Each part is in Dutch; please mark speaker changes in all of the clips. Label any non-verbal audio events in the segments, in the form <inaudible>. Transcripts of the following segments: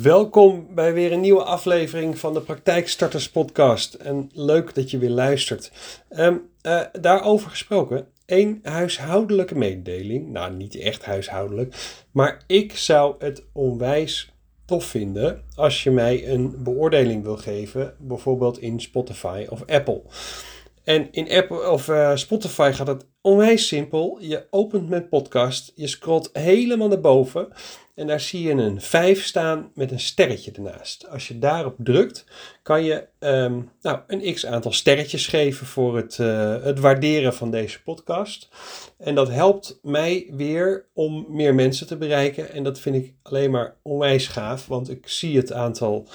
Speaker 1: Welkom bij weer een nieuwe aflevering van de Praktijkstarters Podcast. En leuk dat je weer luistert. Um, uh, daarover gesproken, één huishoudelijke mededeling. Nou, niet echt huishoudelijk, maar ik zou het onwijs tof vinden als je mij een beoordeling wil geven, bijvoorbeeld in Spotify of Apple. En in Apple of uh, Spotify gaat het onwijs simpel. Je opent met podcast, je scrolt helemaal naar boven en daar zie je een 5 staan met een sterretje ernaast. Als je daarop drukt, kan je um, nou, een x aantal sterretjes geven voor het, uh, het waarderen van deze podcast. En dat helpt mij weer om meer mensen te bereiken. En dat vind ik alleen maar onwijs gaaf, want ik zie het aantal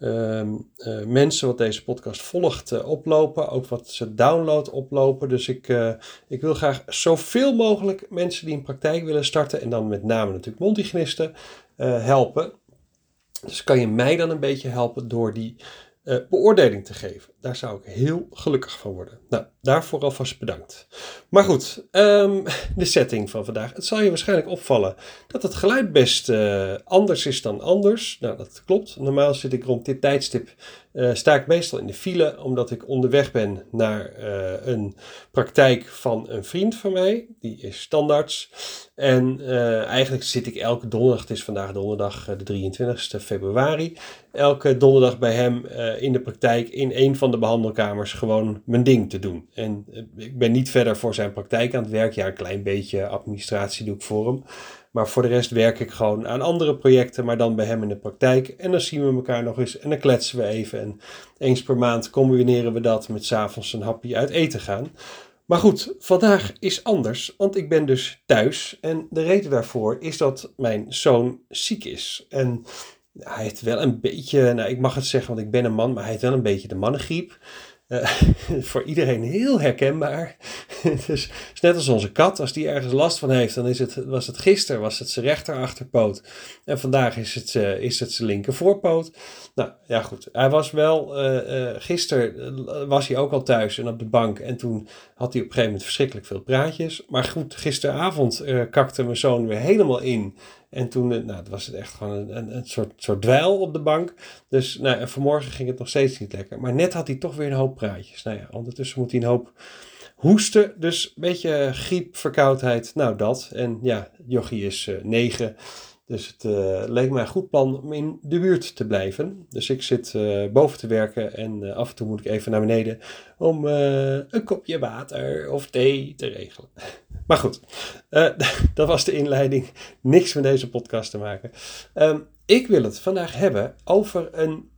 Speaker 1: uh, uh, mensen wat deze podcast volgt uh, oplopen. Ook wat ze download oplopen. Dus ik, uh, ik wil graag zoveel mogelijk mensen die in praktijk willen starten. En dan met name natuurlijk mondhygiënisten helpen. Dus kan je mij dan een beetje helpen door die beoordeling te geven. Daar zou ik heel gelukkig van worden. Nou, daarvoor alvast bedankt. Maar goed, um, de setting van vandaag. Het zal je waarschijnlijk opvallen dat het geluid best uh, anders is dan anders. Nou, dat klopt. Normaal zit ik rond dit tijdstip, uh, sta ik meestal in de file, omdat ik onderweg ben naar uh, een praktijk van een vriend van mij. Die is standaards. En eigenlijk zit ik elke donderdag, het is vandaag donderdag de 23 februari, elke donderdag bij hem in de praktijk in een van de behandelkamers gewoon mijn ding te doen. En eh, ik ben niet verder voor zijn praktijk aan het werk. Ja, een klein beetje administratie doe ik voor hem. Maar voor de rest werk ik gewoon aan andere projecten, maar dan bij hem in de praktijk. En dan zien we elkaar nog eens en dan kletsen we even. En eens per maand combineren we dat met s'avonds een hapje uit eten gaan. Maar goed, vandaag is anders, want ik ben dus thuis. En de reden daarvoor is dat mijn zoon ziek is. En hij heeft wel een beetje, nou ik mag het zeggen, want ik ben een man, maar hij heeft wel een beetje de mannengriep. Uh, <laughs> voor iedereen heel herkenbaar. <laughs> dus is net als onze kat, als die ergens last van heeft, dan is het, was het gisteren was het zijn rechterachterpoot. En vandaag is het, uh, is het zijn linker voorpoot. Nou ja, goed. Hij was wel, uh, gisteren was hij ook al thuis en op de bank. En toen had hij op een gegeven moment verschrikkelijk veel praatjes. Maar goed, gisteravond kakte mijn zoon weer helemaal in. En toen uh, nou, was het echt gewoon een, een, soort, soort dweil op de bank. Dus nou, en vanmorgen ging het nog steeds niet lekker. Maar net had hij toch weer een hoop praatjes. Nou ja, ondertussen moet hij een hoop hoesten. Dus een beetje griep, verkoudheid. Nou, dat. En ja, Jochie is uh, negen. Dus het uh, leek mij een goed plan om in de buurt te blijven. Dus ik zit uh, boven te werken en uh, af en toe moet ik even naar beneden om een kopje water of thee te regelen. <laughs> Maar goed, <laughs> dat was de inleiding. Niks met deze podcast te maken. Um, ik wil het vandaag hebben over een,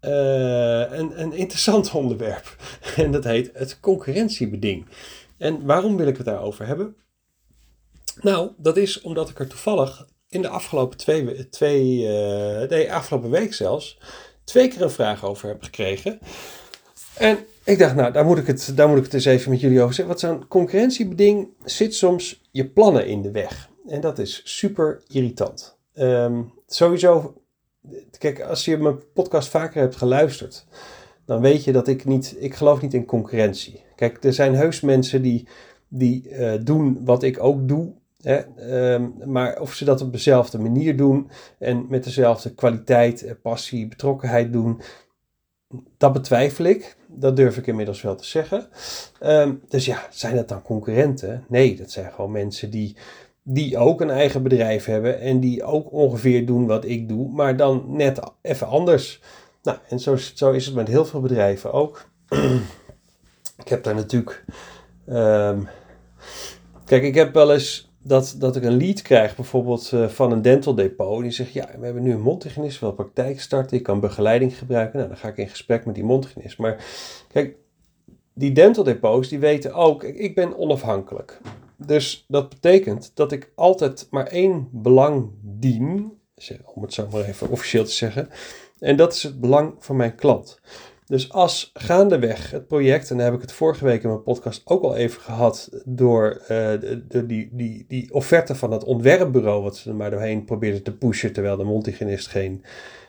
Speaker 1: een, een interessant <laughs> onderwerp. En dat heet het concurrentiebeding. En waarom wil ik het daarover hebben? Nou, dat is omdat ik er toevallig in de afgelopen twee, twee uh, nee, afgelopen week zelfs, twee keer een vraag over heb gekregen. En ik dacht, nou, daar moet ik het, daar moet ik het eens even met jullie over zeggen. Wat zo'n concurrentiebeding zit soms je plannen in de weg. En dat is super irritant. Um, sowieso, kijk, als je mijn podcast vaker hebt geluisterd, dan weet je dat ik niet, ik geloof niet in concurrentie. Kijk, er zijn heus mensen die, die uh, doen wat ik ook doe Um, maar of ze dat op dezelfde manier doen en met dezelfde kwaliteit, eh, passie, betrokkenheid doen, dat betwijfel ik. Dat durf ik inmiddels wel te zeggen. Um, dus ja, zijn dat dan concurrenten? Nee, dat zijn gewoon mensen die, die ook een eigen bedrijf hebben en die ook ongeveer doen wat ik doe, maar dan net even anders. Nou, en zo, zo is het met heel veel bedrijven ook. <clears throat> ik heb daar natuurlijk. Um, kijk, ik heb wel eens dat, dat ik een lead krijg, bijvoorbeeld uh, van een dental depot. Die zegt, ja, we hebben nu een mondhygiënist, wil praktijk starten, ik kan begeleiding gebruiken. Nou, dan ga ik in gesprek met die mondhygiënist. Maar kijk, die dental depots, die weten ook, ik ben onafhankelijk. Dus dat betekent dat ik altijd maar één belang dien, om het zo maar even officieel te zeggen. En dat is het belang van mijn klant. Dus als gaandeweg het project, en daar heb ik het vorige week in mijn podcast ook al even gehad, door uh, de, die, die, die offerte van het ontwerpbureau, wat ze er maar doorheen probeerden te pushen, terwijl de mondhygiënist geen,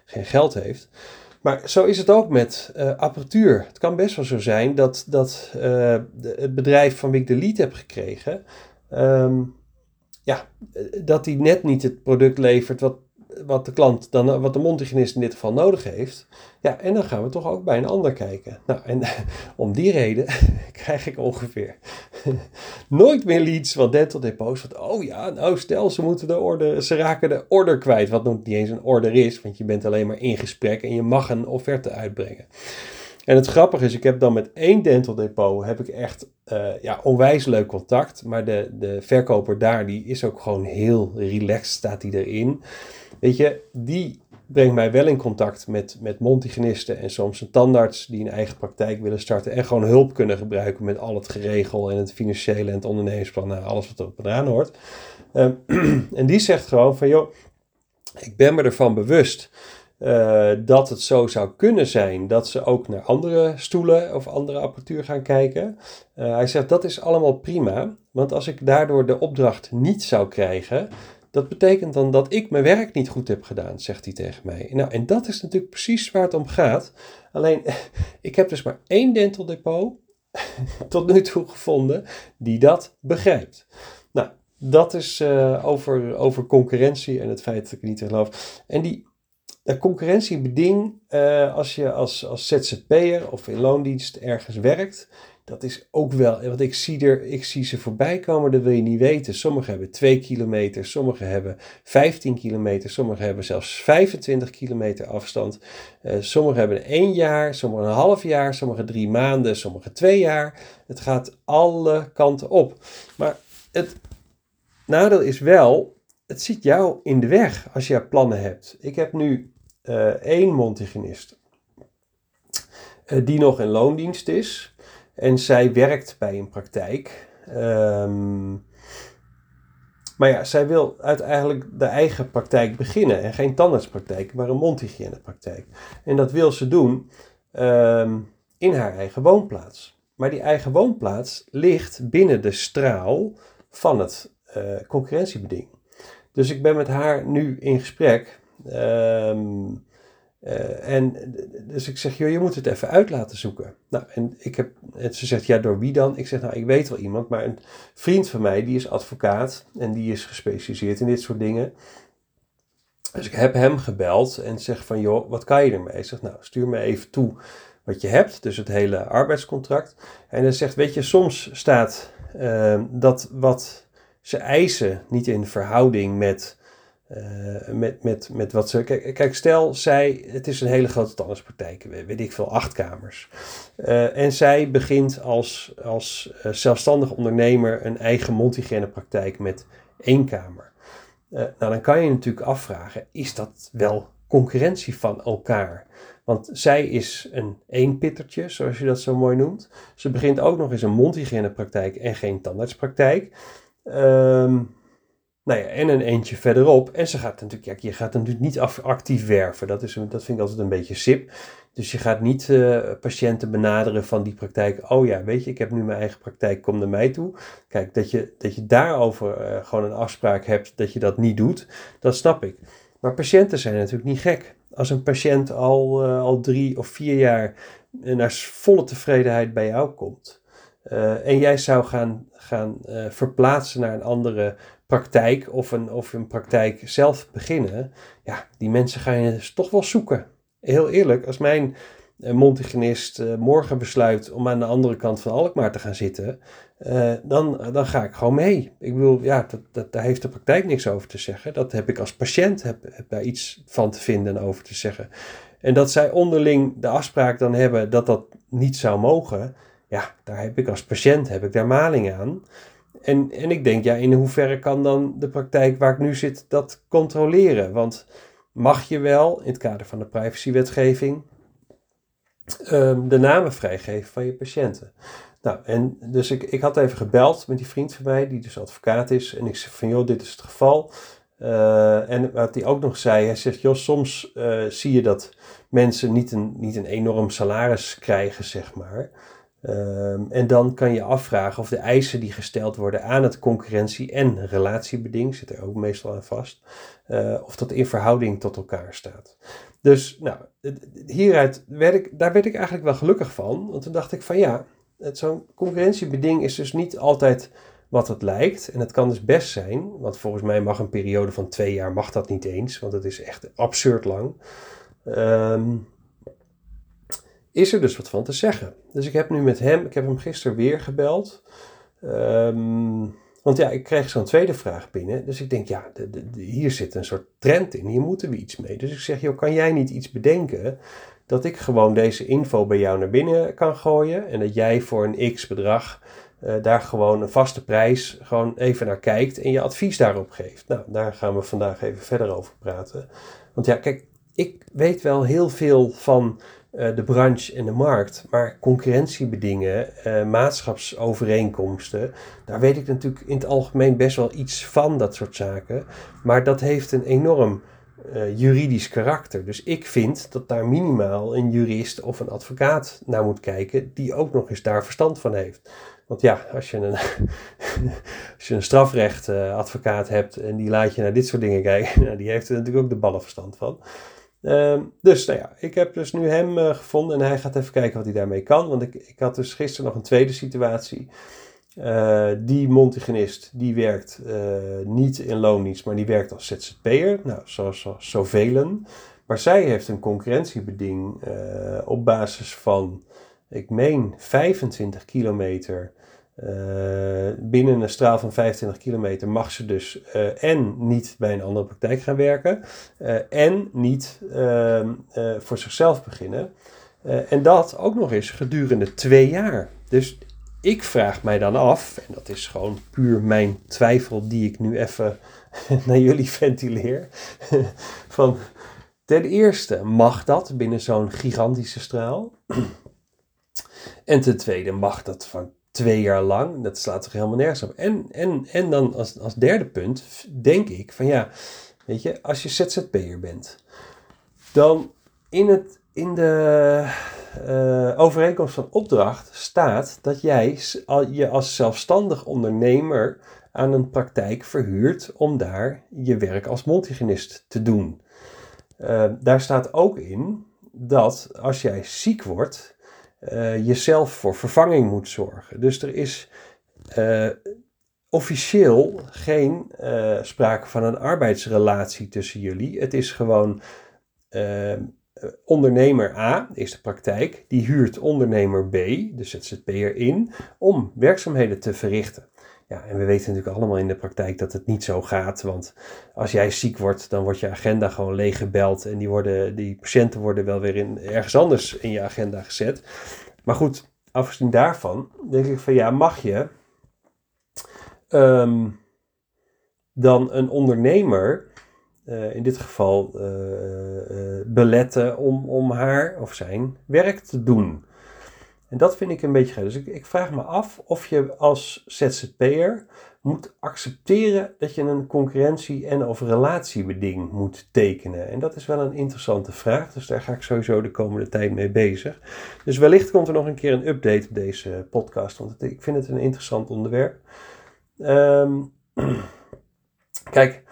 Speaker 1: geen geld heeft. Maar zo is het ook met uh, apparatuur. Het kan best wel zo zijn dat, dat de, het bedrijf van wie ik de lead heb gekregen, um, ja, dat die net niet het product levert wat wat de klant dan, wat de mondhygiënist in dit geval nodig heeft. Ja, en dan gaan we toch ook bij een ander kijken. Nou, en <laughs> om die reden <laughs> krijg ik ongeveer <laughs> nooit meer leads van dental depots. Van, oh ja, nou stel, ze moeten de order, ze raken de order kwijt. Wat nog niet eens een order is, want je bent alleen maar in gesprek en je mag een offerte uitbrengen. En het grappige is, ik heb dan met één dental depot heb ik echt uh, ja, onwijs leuk contact. Maar de, de verkoper daar, die is ook gewoon heel relaxed, staat die erin. Weet je, die brengt mij wel in contact met, met mondhygiënisten en soms een tandarts die een eigen praktijk willen starten. En gewoon hulp kunnen gebruiken met al het geregel en het financiële en het ondernemersplan. Nou, alles wat erop en aan hoort. Uh, <clears throat> en die zegt gewoon van, joh, ik ben me ervan bewust uh, dat het zo zou kunnen zijn dat ze ook naar andere stoelen of andere apparatuur gaan kijken. Uh, hij zegt dat is allemaal prima, want als ik daardoor de opdracht niet zou krijgen, dat betekent dan dat ik mijn werk niet goed heb gedaan, zegt hij tegen mij. Nou, en dat is natuurlijk precies waar het om gaat. Alleen, <laughs> ik heb dus maar één dental depot <laughs> tot nu toe gevonden die dat begrijpt. Nou, dat is uh, over, over concurrentie en het feit dat ik niet geloof. En die de concurrentiebeding, uh, als je als, als ZZP'er of in loondienst ergens werkt, dat is ook wel, want ik zie, er, ik zie ze voorbij komen, dat wil je niet weten. Sommigen hebben 2 kilometer, sommigen hebben 15 kilometer, sommigen hebben zelfs 25 kilometer afstand. Uh, sommigen hebben één jaar, sommigen een half jaar, sommigen drie maanden, sommigen twee jaar. Het gaat alle kanten op. Maar het nadeel is wel, het zit jou in de weg als je plannen hebt. Ik heb nu één mondhygiënist uh, die nog in loondienst is. En zij werkt bij een praktijk. Um, maar ja, zij wil uiteindelijk de eigen praktijk beginnen. En geen tandartspraktijk, maar een mondhygiënepraktijk. En dat wil ze doen um, in haar eigen woonplaats. Maar die eigen woonplaats ligt binnen de straal van het uh, concurrentiebeding. Dus ik ben met haar nu in gesprek. Um, uh, en dus ik zeg, joh, je moet het even uit laten zoeken. Nou, en ik heb, en ze zegt, ja, door wie dan? Ik zeg, nou, ik weet wel iemand, maar een vriend van mij, die is advocaat en die is gespecialiseerd in dit soort dingen. Dus ik heb hem gebeld en zeg van, joh, wat kan je ermee? Hij zegt, nou, stuur me even toe wat je hebt, dus het hele arbeidscontract. En hij zegt, weet je, soms staat uh, dat wat ze eisen niet in verhouding met, uh, met, met, met wat ze. Kijk, kijk, stel, zij, het is een hele grote tandartspraktijk, weet ik veel, acht kamers. Uh, en zij begint als, als uh, zelfstandig ondernemer een eigen mondhygiënepraktijk met één kamer. nou, dan kan je natuurlijk afvragen: is dat wel concurrentie van elkaar? Want zij is een eenpittertje, zoals je dat zo mooi noemt. Ze begint ook nog eens een mondhygiënepraktijk en geen tandartspraktijk. Um, nou ja, en een eentje verderop. En ze gaat natuurlijk, je gaat natuurlijk niet actief werven. Dat, is, dat vind ik altijd een beetje sip. Dus je gaat niet uh, patiënten benaderen van die praktijk. Oh ja, weet je, ik heb nu mijn eigen praktijk, kom naar mij toe. Kijk, dat je, dat je daarover uh, gewoon een afspraak hebt dat je dat niet doet, dat snap ik. Maar patiënten zijn natuurlijk niet gek. Als een patiënt al, uh, al drie of vier jaar naar volle tevredenheid bij jou komt. en jij zou gaan gaan verplaatsen naar een andere praktijk of een, of een praktijk zelf beginnen, ja, die mensen ga je dus toch wel zoeken. Heel eerlijk, als mijn uh, mondhygiënist uh, morgen besluit om aan de andere kant van Alkmaar te gaan zitten, uh, dan, dan ga ik gewoon mee. Ik bedoel, ja, dat, dat, daar heeft de praktijk niks over te zeggen. Dat heb ik als patiënt, heb, heb daar iets van te vinden en over te zeggen. En dat zij onderling de afspraak dan hebben dat dat niet zou mogen, ja, daar heb ik als patiënt heb ik daar maling aan. En, en ik denk, ja, in hoeverre kan dan de praktijk waar ik nu zit dat controleren? Want mag je wel, in het kader van de privacywetgeving, um, de namen vrijgeven van je patiënten? Nou, en dus ik, ik had even gebeld met die vriend van mij, die dus advocaat is. En ik zei van, joh, dit is het geval. Uh, en wat hij ook nog zei, hij zegt, joh, soms uh, zie je dat mensen niet een, niet een enorm salaris krijgen, zeg maar. Um, en dan kan je afvragen of de eisen die gesteld worden aan het concurrentie- en relatiebeding, zit er ook meestal aan vast, uh, of dat in verhouding tot elkaar staat. Dus nou, hieruit werd ik, daar werd ik eigenlijk wel gelukkig van, want toen dacht ik van ja, zo'n concurrentiebeding is dus niet altijd wat het lijkt. En het kan dus best zijn, want volgens mij mag een periode van twee jaar mag dat niet eens, want het is echt absurd lang. Ehm, is er dus wat van te zeggen. Dus ik heb nu met hem, ik heb hem gisteren weer gebeld. Ehm, want ja, ik kreeg zo'n tweede vraag binnen. Dus ik denk, ja, de, hier zit een soort trend in. Hier moeten we iets mee. Dus ik zeg, joh, kan jij niet iets bedenken dat ik gewoon deze info bij jou naar binnen kan gooien. En dat jij voor een x bedrag uh, daar gewoon een vaste prijs gewoon even naar kijkt en je advies daarop geeft. Nou, daar gaan we vandaag even verder over praten. Want ja, kijk, ik weet wel heel veel van uh, de branche en de markt, maar concurrentiebedingen, uh, maatschapsovereenkomsten, daar weet ik natuurlijk in het algemeen best wel iets van, dat soort zaken. Maar dat heeft een enorm uh, juridisch karakter. Dus ik vind dat daar minimaal een jurist of een advocaat naar moet kijken, die ook nog eens daar verstand van heeft. Want ja, als je een, <laughs> als je een strafrechtadvocaat hebt en die laat je naar dit soort dingen kijken, <laughs> nou, die heeft er natuurlijk ook de ballenverstand van. Uh, dus nou ja, ik heb dus nu hem uh, gevonden en hij gaat even kijken wat hij daarmee kan. Want ik, ik had dus gisteren nog een tweede situatie. Uh, die Montigenist, die werkt uh, niet in loondienst, maar die werkt als ZZP'er, nou, zoals, zoals zoveel. Maar zij heeft een concurrentiebeding op basis van, ik meen, 25 kilometer. Binnen een straal van 25 kilometer mag ze dus en niet bij een andere praktijk gaan werken en niet ehm, voor zichzelf beginnen. en dat ook nog eens gedurende twee jaar. Dus ik vraag mij dan af, en dat is gewoon puur mijn twijfel die ik nu even <laughs> naar jullie ventileer. <laughs> Van ten eerste, mag dat binnen zo'n gigantische straal? <clears throat> En ten tweede, mag dat van twee jaar lang? Dat slaat toch helemaal nergens op. En, en, en dan als, als derde punt, denk ik van ja, weet je, als je ZZP'er bent, dan in, het, in de uh, overeenkomst van opdracht staat dat jij je als zelfstandig ondernemer aan een praktijk verhuurt om daar je werk als multigenist te doen. Uh, daar staat ook in dat als jij ziek wordt, uh, jezelf voor vervanging moet zorgen. Dus er is officieel geen sprake van een arbeidsrelatie tussen jullie. Het is gewoon eh, ondernemer A is de praktijk, die huurt ondernemer B, de ZZP'er, in om werkzaamheden te verrichten. Ja, en we weten natuurlijk allemaal in de praktijk dat het niet zo gaat. Want als jij ziek wordt, dan wordt je agenda gewoon leeggebeld. En die, worden, die patiënten worden wel weer in, ergens anders in je agenda gezet. Maar goed, afgezien daarvan, denk ik van ja, mag je um, dan een ondernemer uh, in dit geval uh, uh, beletten om, om haar of zijn werk te doen. En dat vind ik een beetje. Dus ik, ik vraag me af of je als ZZP'er moet accepteren dat je een concurrentie- en of relatiebeding moet tekenen. En dat is wel een interessante vraag, dus daar ga ik sowieso de komende tijd mee bezig. Dus wellicht komt er nog een keer een update op deze podcast, want ik vind het een interessant onderwerp. Um, <clears throat> kijk,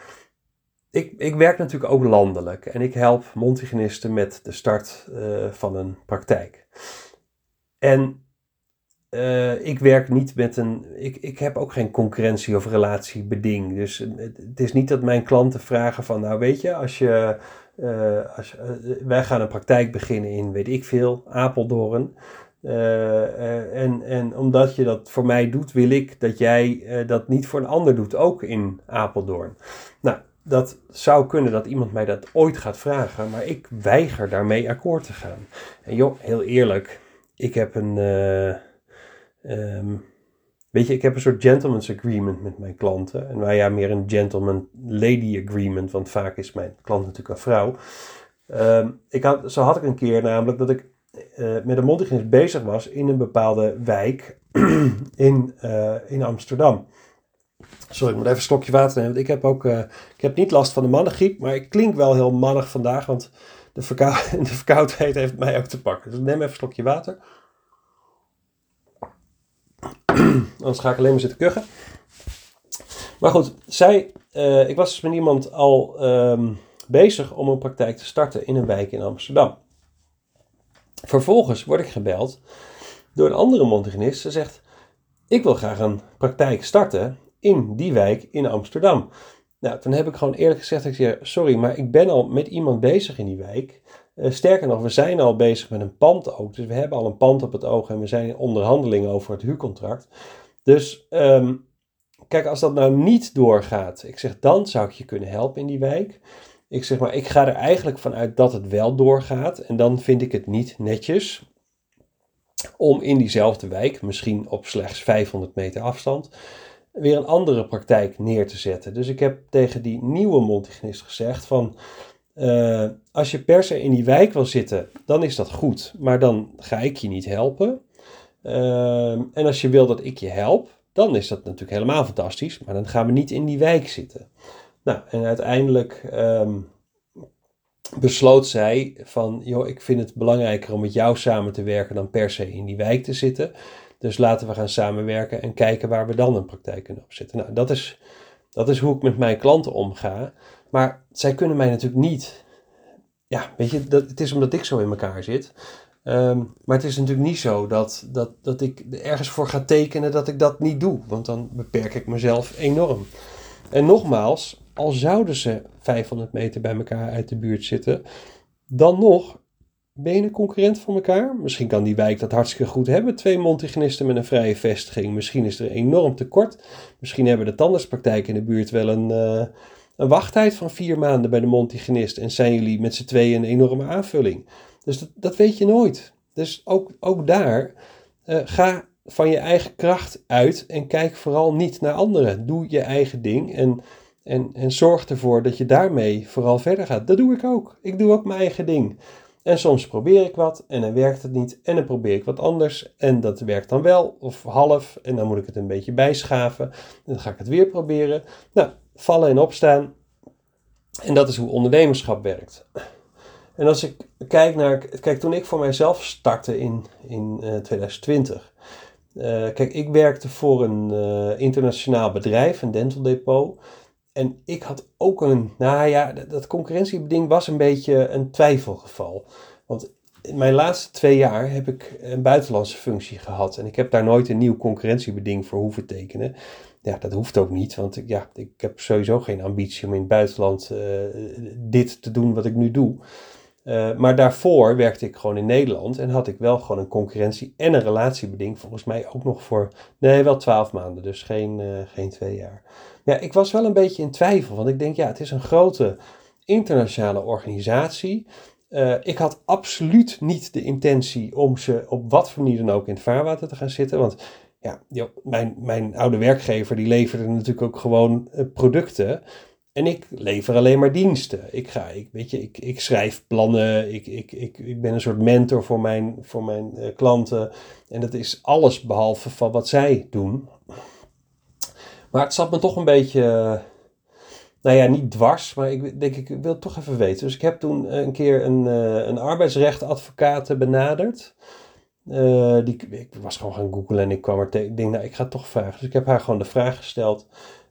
Speaker 1: ik, ik werk natuurlijk ook landelijk en ik help mondhygiënisten met de start uh, van een praktijk. En uh, ik werk niet met een. Ik, ik heb ook geen concurrentie of relatiebeding. Dus het, is niet dat mijn klanten vragen van, nou weet je, als je. Uh, als, wij gaan een praktijk beginnen in, weet ik veel, Apeldoorn. en, en omdat je dat voor mij doet, wil ik dat jij dat niet voor een ander doet, ook in Apeldoorn. Nou, dat zou kunnen dat iemand mij dat ooit gaat vragen, maar ik weiger daarmee akkoord te gaan. En joh, heel eerlijk, ik heb een. Uh, um, weet je, ik heb een soort gentleman's agreement met mijn klanten. En wij ja, meer een gentleman-lady agreement, want vaak is mijn klant natuurlijk een vrouw. Um, ik had, zo had ik een keer namelijk dat ik uh, met een mondhygiënist bezig was in een bepaalde wijk <clears throat> in, uh, in Amsterdam. Sorry, ik moet even een slokje water nemen. Want ik heb ook ik heb niet last van de mannengriep, maar ik klink wel heel mannig vandaag, want de, verkou <laughs> de verkoudheid heeft mij ook te pakken. Dus neem even een slokje water. <clears throat> Anders ga ik alleen maar zitten kuchen. Maar goed, zij, uh, ik was dus met iemand al um, bezig om een praktijk te starten in een wijk in Amsterdam. Vervolgens word ik gebeld door een andere mondhygiënist. Ze zegt, ik wil graag een praktijk starten in die wijk in Amsterdam. Nou, toen heb ik gewoon eerlijk gezegd, ik zeg, sorry, maar ik ben al met iemand bezig in die wijk. Uh, sterker nog, we zijn al bezig met een pand ook. Dus we hebben al een pand op het oog en we zijn in onderhandelingen over het huurcontract. Dus um, kijk, als dat nou niet doorgaat, ik zeg, dan zou ik je kunnen helpen in die wijk. Ik zeg maar, ik ga er eigenlijk vanuit dat het wel doorgaat. En dan vind ik het niet netjes om in diezelfde wijk, misschien op slechts 500 meter afstand, weer een andere praktijk neer te zetten. Dus ik heb tegen die nieuwe mondhygiënist gezegd van, uh, als je per se in die wijk wil zitten, dan is dat goed, maar dan ga ik je niet helpen. Uh, en als je wil dat ik je help, dan is dat natuurlijk helemaal fantastisch, maar dan gaan we niet in die wijk zitten. Nou, en uiteindelijk um, besloot zij van, joh, ik vind het belangrijker om met jou samen te werken dan per se in die wijk te zitten. Dus laten we gaan samenwerken en kijken waar we dan een praktijk kunnen opzetten. Nou, dat is, dat is hoe ik met mijn klanten omga. Maar zij kunnen mij natuurlijk niet. Ja, weet je, dat, het is omdat ik zo in elkaar zit. Ehm, maar het is natuurlijk niet zo dat, dat, dat ik ergens voor ga tekenen dat ik dat niet doe. Want dan beperk ik mezelf enorm. En nogmaals, al zouden ze 500 meter bij elkaar uit de buurt zitten, dan nog ben je een concurrent van elkaar. Misschien kan die wijk dat hartstikke goed hebben, twee mondhygiënisten met een vrije vestiging. Misschien is er enorm tekort. Misschien hebben de tandartspraktijken in de buurt wel een, uh, een wachttijd van vier maanden bij de mondhygiënist en zijn jullie met z'n tweeën een enorme aanvulling. Dus dat, dat weet je nooit. Dus ook, ook daar, uh, ga van je eigen kracht uit en kijk vooral niet naar anderen. Doe je eigen ding en, en, en zorg ervoor dat je daarmee vooral verder gaat. Dat doe ik ook. Ik doe ook mijn eigen ding. En soms probeer ik wat en dan werkt het niet. En dan probeer ik wat anders en dat werkt dan wel of half. En dan moet ik het een beetje bijschaven. En dan ga ik het weer proberen. Nou, vallen en opstaan. En dat is hoe ondernemerschap werkt. En als ik kijk naar. Kijk, toen ik voor mijzelf startte in, in uh, 2020. Uh, kijk, ik werkte voor een uh, internationaal bedrijf, een dental depot. En ik had ook een, nou ja, dat concurrentiebeding was een beetje een twijfelgeval. Want in mijn laatste twee jaar heb ik een buitenlandse functie gehad. En ik heb daar nooit een nieuw concurrentiebeding voor hoeven tekenen. Ja, dat hoeft ook niet, want ik, ja, ik heb sowieso geen ambitie om in het buitenland uh, dit te doen wat ik nu doe. Uh, maar daarvoor werkte ik gewoon in Nederland en had ik wel gewoon een concurrentie- en een relatiebeding. Volgens mij ook nog voor, nee, wel twaalf maanden, dus geen, uh, geen twee jaar. Ja, ik was wel een beetje in twijfel, want ik denk, ja, het is een grote internationale organisatie. Uh, ik had absoluut niet de intentie om ze op wat voor manier dan ook in het vaarwater te gaan zitten. Want ja, mijn, mijn oude werkgever die leverde natuurlijk ook gewoon producten. En ik lever alleen maar diensten. Ik, ga, ik, weet je, ik, ik schrijf plannen. Ik, ik, ik, ik ben een soort mentor voor mijn, voor mijn uh, klanten. En dat is alles behalve van wat zij doen. Maar het zat me toch een beetje, nou ja, niet dwars, maar ik denk, ik wil het toch even weten. Dus ik heb toen een keer een, een arbeidsrechtadvocaat benaderd. Uh, die, ik was gewoon gaan googlen en ik kwam er tegen. Ik denk, nou, ik ga toch vragen. Dus ik heb haar gewoon de vraag gesteld: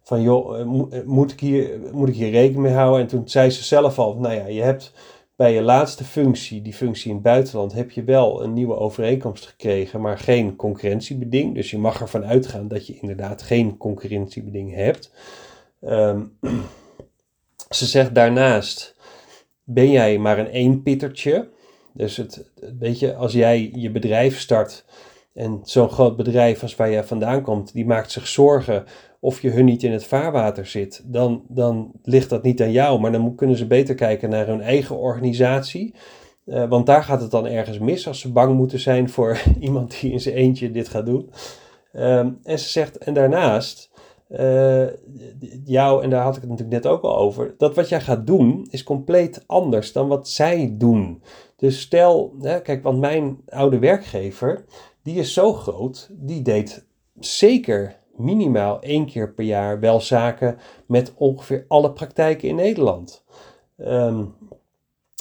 Speaker 1: van joh, moet ik hier, moet ik hier rekening mee houden? En toen zei ze zelf al: nou ja, je hebt bij je laatste functie, die functie in het buitenland, heb je wel een nieuwe overeenkomst gekregen, maar geen concurrentiebeding. Dus je mag ervan uitgaan dat je inderdaad geen concurrentiebeding hebt. Um, ze zegt daarnaast, ben jij maar een eenpittertje? Dus het, weet je, als jij je bedrijf start en zo'n groot bedrijf als waar jij vandaan komt, die maakt zich zorgen of je hun niet in het vaarwater zit, dan, dan ligt dat niet aan jou. Maar dan kunnen ze beter kijken naar hun eigen organisatie. Uh, want daar gaat het dan ergens mis als ze bang moeten zijn voor <laughs> iemand die in zijn eentje dit gaat doen. Um, en ze zegt, en daarnaast, uh, jou, en daar had ik het natuurlijk net ook al over, dat wat jij gaat doen is compleet anders dan wat zij doen. Dus stel, hè, kijk, want mijn oude werkgever, die is zo groot, die deed zeker minimaal één keer per jaar wel zaken met ongeveer alle praktijken in Nederland. Um,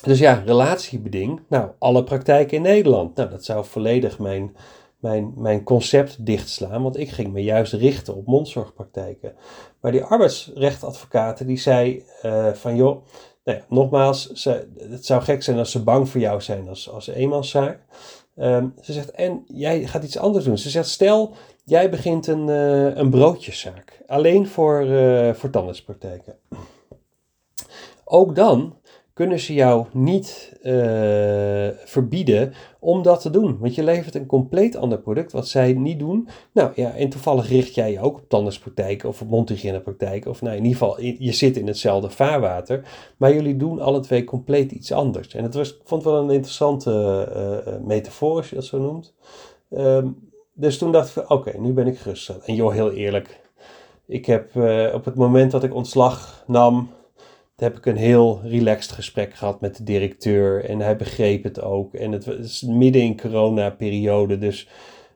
Speaker 1: dus ja, relatiebeding. Nou, alle praktijken in Nederland. Nou, dat zou volledig mijn, mijn, mijn concept dichtslaan, want ik ging me juist richten op mondzorgpraktijken. Maar die arbeidsrechtadvocaten die zei uh, van joh, nou ja, nogmaals, ze, het zou gek zijn als ze bang voor jou zijn als, als eenmanszaak. Ehm, ze zegt, en jij gaat iets anders doen. Ze zegt, stel, jij begint een, uh, een broodjeszaak. Alleen voor, uh, voor tandartspraktijken. Ook dan kunnen ze jou niet uh, verbieden om dat te doen. Want je levert een compleet ander product wat zij niet doen. Nou ja, en toevallig richt jij je ook op tandartspraktijken of op mondhygiënepraktijken. Of nou, in ieder geval, je zit in hetzelfde vaarwater. Maar jullie doen alle twee compleet iets anders. En het was, vond wel een interessante uh, metafoor, als je dat zo noemt. Um, dus toen dacht ik, oké, nu ben ik gerust. En joh, heel eerlijk. Ik heb op het moment dat ik ontslag nam heb ik een heel relaxed gesprek gehad met de directeur. En hij begreep het ook. En het was midden in corona-periode. Dus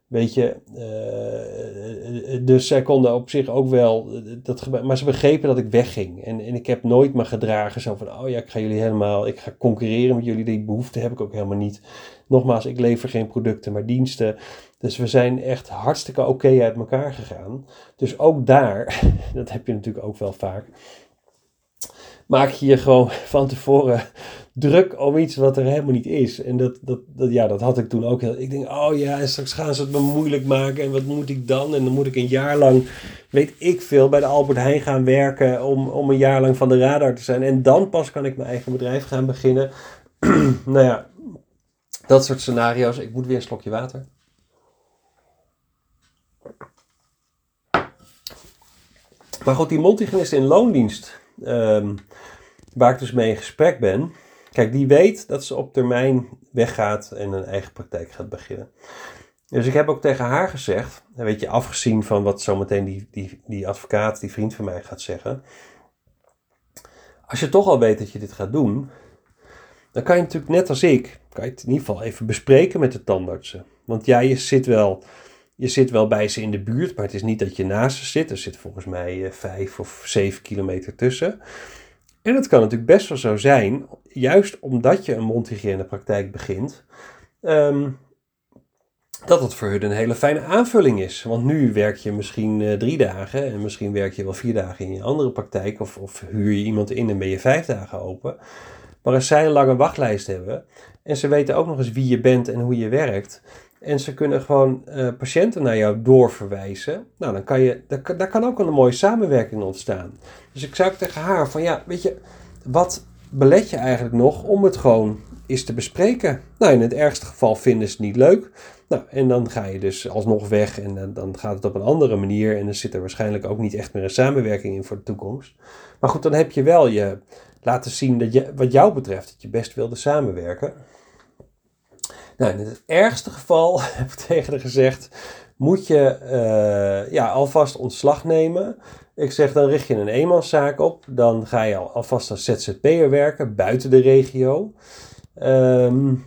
Speaker 1: weet je, uh, dus zij konden op zich ook wel, dat, maar ze begrepen dat ik wegging. En, en ik heb nooit me gedragen zo van, oh ja, ik ga jullie helemaal, ik ga concurreren met jullie. Die behoefte heb ik ook helemaal niet. Nogmaals, ik lever geen producten, maar diensten. Dus we zijn echt hartstikke oké uit elkaar gegaan. Dus ook daar, <laughs> dat heb je natuurlijk ook wel vaak maak je je gewoon <laughs> van tevoren druk om iets wat er helemaal niet is. En dat, dat, dat, ja, dat had ik toen ook. Ik denk, oh ja, en straks gaan ze het me moeilijk maken. En wat moet ik dan? En dan moet ik een jaar lang, weet ik veel, bij de Albert Heijn gaan werken. Om, om een jaar lang van de radar te zijn. En dan pas kan ik mijn eigen bedrijf gaan beginnen. <clears throat> nou ja, dat soort scenario's. Ik moet weer een slokje water. Maar goed, die mondhygiënist in loondienst um, waar ik dus mee in gesprek ben, kijk, die weet dat ze op termijn weggaat en een eigen praktijk gaat beginnen. Dus ik heb ook tegen haar gezegd, weet je, afgezien van wat zometeen die, die, die advocaat, die vriend van mij gaat zeggen. Als je toch al weet dat je dit gaat doen, dan kan je natuurlijk net als ik, kan je het in ieder geval even bespreken met de tandartsen. Want ja, je zit wel, je zit wel bij ze in de buurt, maar het is niet dat je naast ze zit. Er zit volgens mij uh, vijf of zeven kilometer tussen. En het kan natuurlijk best wel zo zijn, juist omdat je een mondhygiënepraktijk begint, um, dat het voor hun een hele fijne aanvulling is. Want nu werk je misschien uh, drie dagen en misschien werk je wel vier dagen in je andere praktijk of, of huur je iemand in en ben je vijf dagen open. Maar als zij een lange wachtlijst hebben en ze weten ook nog eens wie je bent en hoe je werkt, en ze kunnen gewoon uh, patiënten naar jou doorverwijzen. Nou, dan kan je, daar, kan ook wel een mooie samenwerking ontstaan. Dus ik zou tegen haar van ja, weet je, wat belet je eigenlijk nog om het gewoon eens te bespreken? Nou, in het ergste geval vinden ze het niet leuk. Nou, en dan ga je dus alsnog weg en dan gaat het op een andere manier. En dan zit er waarschijnlijk ook niet echt meer een samenwerking in voor de toekomst. Maar goed, dan heb je wel je laten zien dat je, wat jou betreft, dat je best wilde samenwerken. Nou, in het ergste geval, <laughs> heb ik tegen haar gezegd, moet je uh, ja, alvast ontslag nemen. Ik zeg, dan richt je een eenmanszaak op. Dan ga je alvast als ZZP'er werken, buiten de regio. Um,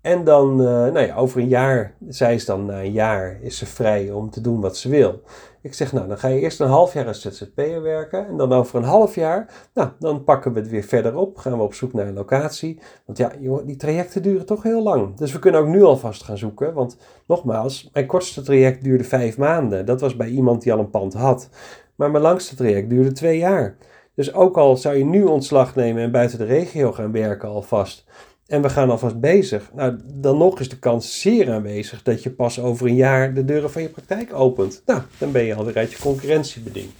Speaker 1: en dan, uh, nou ja, over een jaar, zij is dan na een jaar, is ze vrij om te doen wat ze wil. Ik zeg, nou, dan ga je eerst een half jaar als ZZP'er werken. En dan over een half jaar, nou, dan pakken we het weer verder op. Gaan we op zoek naar een locatie. Want ja, joh, die trajecten duren toch heel lang. Dus we kunnen ook nu alvast gaan zoeken. Want nogmaals, mijn kortste traject duurde vijf maanden. Dat was bij iemand die al een pand had. Maar mijn langste traject duurde twee jaar. Dus ook al zou je nu ontslag nemen en buiten de regio gaan werken alvast en we gaan alvast bezig. Nou, dan nog is de kans zeer aanwezig dat je pas over een jaar de deuren van je praktijk opent. Nou, dan ben je alweer uit je concurrentiebeding.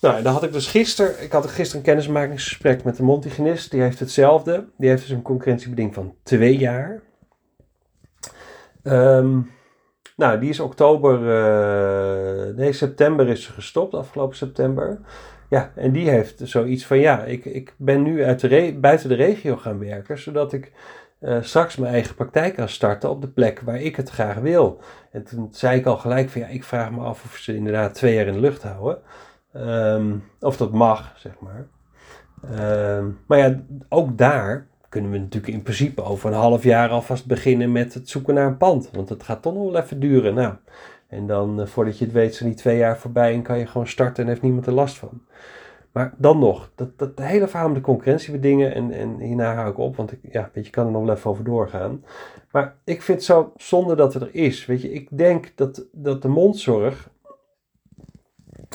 Speaker 1: Nou, dan had ik dus gisteren, ik had gisteren een kennismakingsgesprek met de Montigenist. Die heeft hetzelfde. Die heeft dus een concurrentiebeding van twee jaar. Um, nou, die is oktober, uh, nee, september is ze gestopt, afgelopen september. Ja, en die heeft zoiets van, ja, ik, ik ben nu uit de buiten de regio gaan werken, zodat ik uh, straks mijn eigen praktijk kan starten op de plek waar ik het graag wil. En toen zei ik al gelijk van, ja, ik vraag me af of ze inderdaad twee jaar in de lucht houden. Um, of dat mag, zeg maar. Um, maar ja, ook daar kunnen we natuurlijk in principe over een half jaar alvast beginnen met het zoeken naar een pand. Want het gaat toch nog wel even duren. Nou, en dan, uh, voordat je het weet, zijn die twee jaar voorbij en kan je gewoon starten en heeft niemand er last van. Maar dan nog, dat, dat hele verhaal met de concurrentiebedingen, en, en hierna hou ik op, want ik ja, weet je, kan er nog wel even over doorgaan. Maar ik vind het zo zonde dat het er is. Weet je, ik denk dat, dat de mondzorg,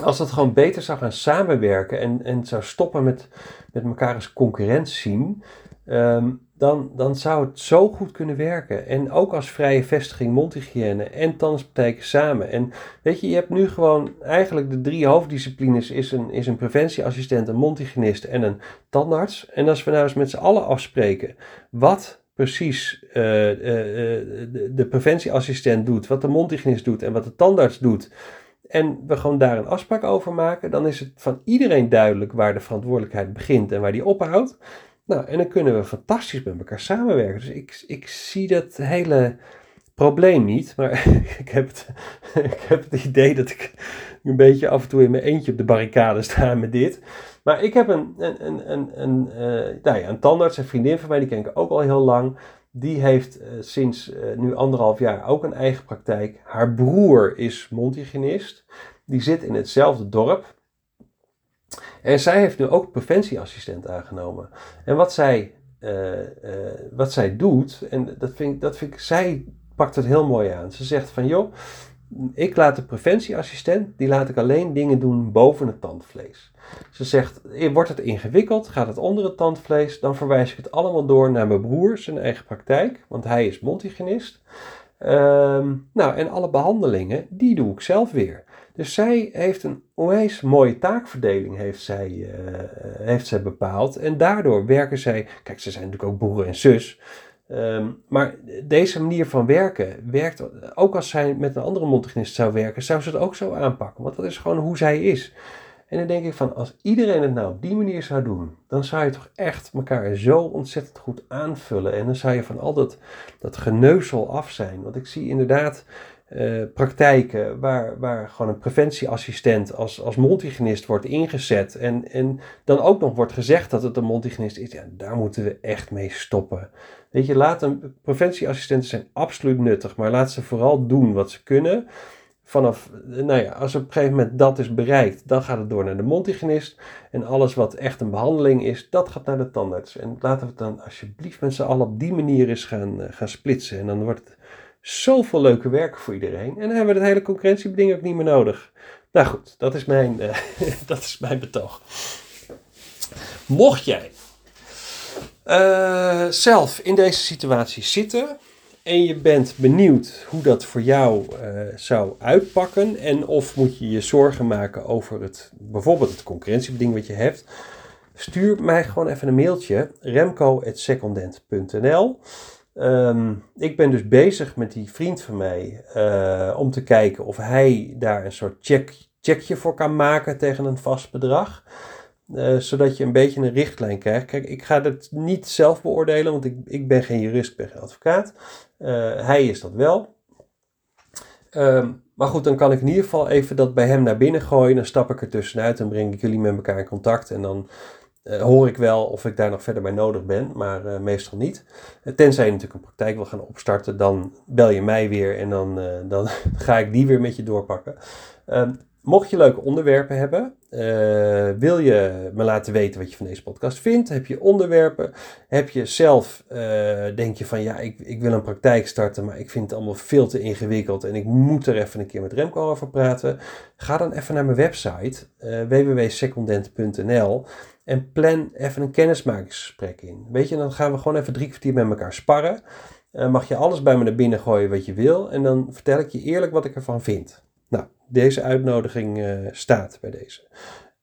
Speaker 1: als dat gewoon beter zou gaan samenwerken en, en zou stoppen met, met elkaar als concurrent zien, ehm, dan, dan zou het zo goed kunnen werken. En ook als vrije vestiging mondhygiëne en tandartspraktijken samen. En weet je, je hebt nu gewoon eigenlijk de drie hoofddisciplines is een, is een preventieassistent, een mondhygiënist en een tandarts. En als we nou eens met z'n allen afspreken wat precies uh, uh, de, de preventieassistent doet, wat de mondhygiënist doet en wat de tandarts doet en we gewoon daar een afspraak over maken, dan is het van iedereen duidelijk waar de verantwoordelijkheid begint en waar die ophoudt. Nou, en dan kunnen we fantastisch met elkaar samenwerken. Dus ik, ik zie dat hele probleem niet, maar <laughs> ik heb, het, <laughs> ik heb het idee dat ik een beetje af en toe in mijn eentje op de barricade sta met dit. Maar ik heb een, een, een, een, uh, nou ja, een tandarts, een vriendin van mij, die ken ik ook al heel lang. Die heeft uh, sinds uh, nu anderhalf jaar ook een eigen praktijk. Haar broer is mondhygiënist. Die zit in hetzelfde dorp. En zij heeft nu ook preventieassistent aangenomen. En wat zij, uh, wat zij doet, en dat vind, dat vind ik, zij pakt het heel mooi aan. Ze zegt van joh, ik laat de preventieassistent, die laat ik alleen dingen doen boven het tandvlees. Ze zegt, wordt het ingewikkeld, gaat het onder het tandvlees, dan verwijs ik het allemaal door naar mijn broer, zijn eigen praktijk, want hij is mondhygiënist. Um, nou, en alle behandelingen, die doe ik zelf weer. Dus zij heeft een onwijs mooie taakverdeling heeft zij, uh, heeft zij bepaald. En daardoor werken zij, kijk, ze zijn natuurlijk ook broer en zus. Um, maar deze manier van werken werkt, ook als zij met een andere mondhygiënist zou werken, zou ze het ook zo aanpakken. Want dat is gewoon hoe zij is. En dan denk ik van, als iedereen het nou op die manier zou doen, dan zou je toch echt elkaar zo ontzettend goed aanvullen. En dan zou je van al dat, dat geneuzel af zijn. Want ik zie inderdaad uh, praktijken waar, waar gewoon een preventieassistent als, als mondhygiënist wordt ingezet. En, en dan ook nog wordt gezegd dat het een mondhygiënist is. Ja, daar moeten we echt mee stoppen. Weet je, laat een preventieassistenten zijn absoluut nuttig, maar laat ze vooral doen wat ze kunnen vanaf, nou ja, als op een gegeven moment dat is bereikt, dan gaat het door naar de mondhygiënist. En alles wat echt een behandeling is, dat gaat naar de tandarts. En laten we het dan alsjeblieft met z'n allen op die manier eens gaan, uh, gaan splitsen. En dan wordt het zoveel leuke werk voor iedereen. En dan hebben we het hele concurrentiebeding ook niet meer nodig. Nou goed, dat is mijn, uh, <laughs> dat is mijn betoog. Mocht jij uh, zelf in deze situatie zitten en je bent benieuwd hoe dat voor jou uh, zou uitpakken en of moet je je zorgen maken over het, bijvoorbeeld het concurrentiebeding wat je hebt, stuur mij gewoon even een mailtje remco.secondent.nl um, Ik ben dus bezig met die vriend van mij uh, om te kijken of hij daar een soort check, checkje voor kan maken tegen een vast bedrag. Uh, zodat je een beetje een richtlijn krijgt. Kijk, ik ga het niet zelf beoordelen, want ik, ik ben geen jurist, ik ben geen advocaat. Uh, hij is dat wel. Uh, maar goed, dan kan ik in ieder geval even dat bij hem naar binnen gooien. Dan stap ik er tussenuit en breng ik jullie met elkaar in contact. En dan uh, hoor ik wel of ik daar nog verder bij nodig ben, maar meestal niet. tenzij je natuurlijk een praktijk wil gaan opstarten, dan bel je mij weer en dan, dan <laughs> ga ik die weer met je doorpakken. Mocht je leuke onderwerpen hebben, uh, wil je me laten weten wat je van deze podcast vindt? Heb je onderwerpen? Heb je zelf, uh, denk je van ja, ik, ik wil een praktijk starten, maar ik vind het allemaal veel te ingewikkeld en ik moet er even een keer met Remco over praten? Ga dan even naar mijn website uh, www.secondent.nl en plan even een kennismakingsgesprek in. Weet je, dan gaan we gewoon even drie kwartier met elkaar sparren. mag je alles bij me naar binnen gooien wat je wil en dan vertel ik je eerlijk wat ik ervan vind. Deze uitnodiging uh, staat bij deze.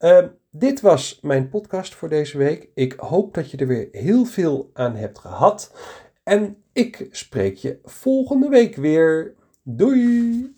Speaker 1: Uh, dit was mijn podcast voor deze week. Ik hoop dat je er weer heel veel aan hebt gehad. En ik spreek je volgende week weer. Doei!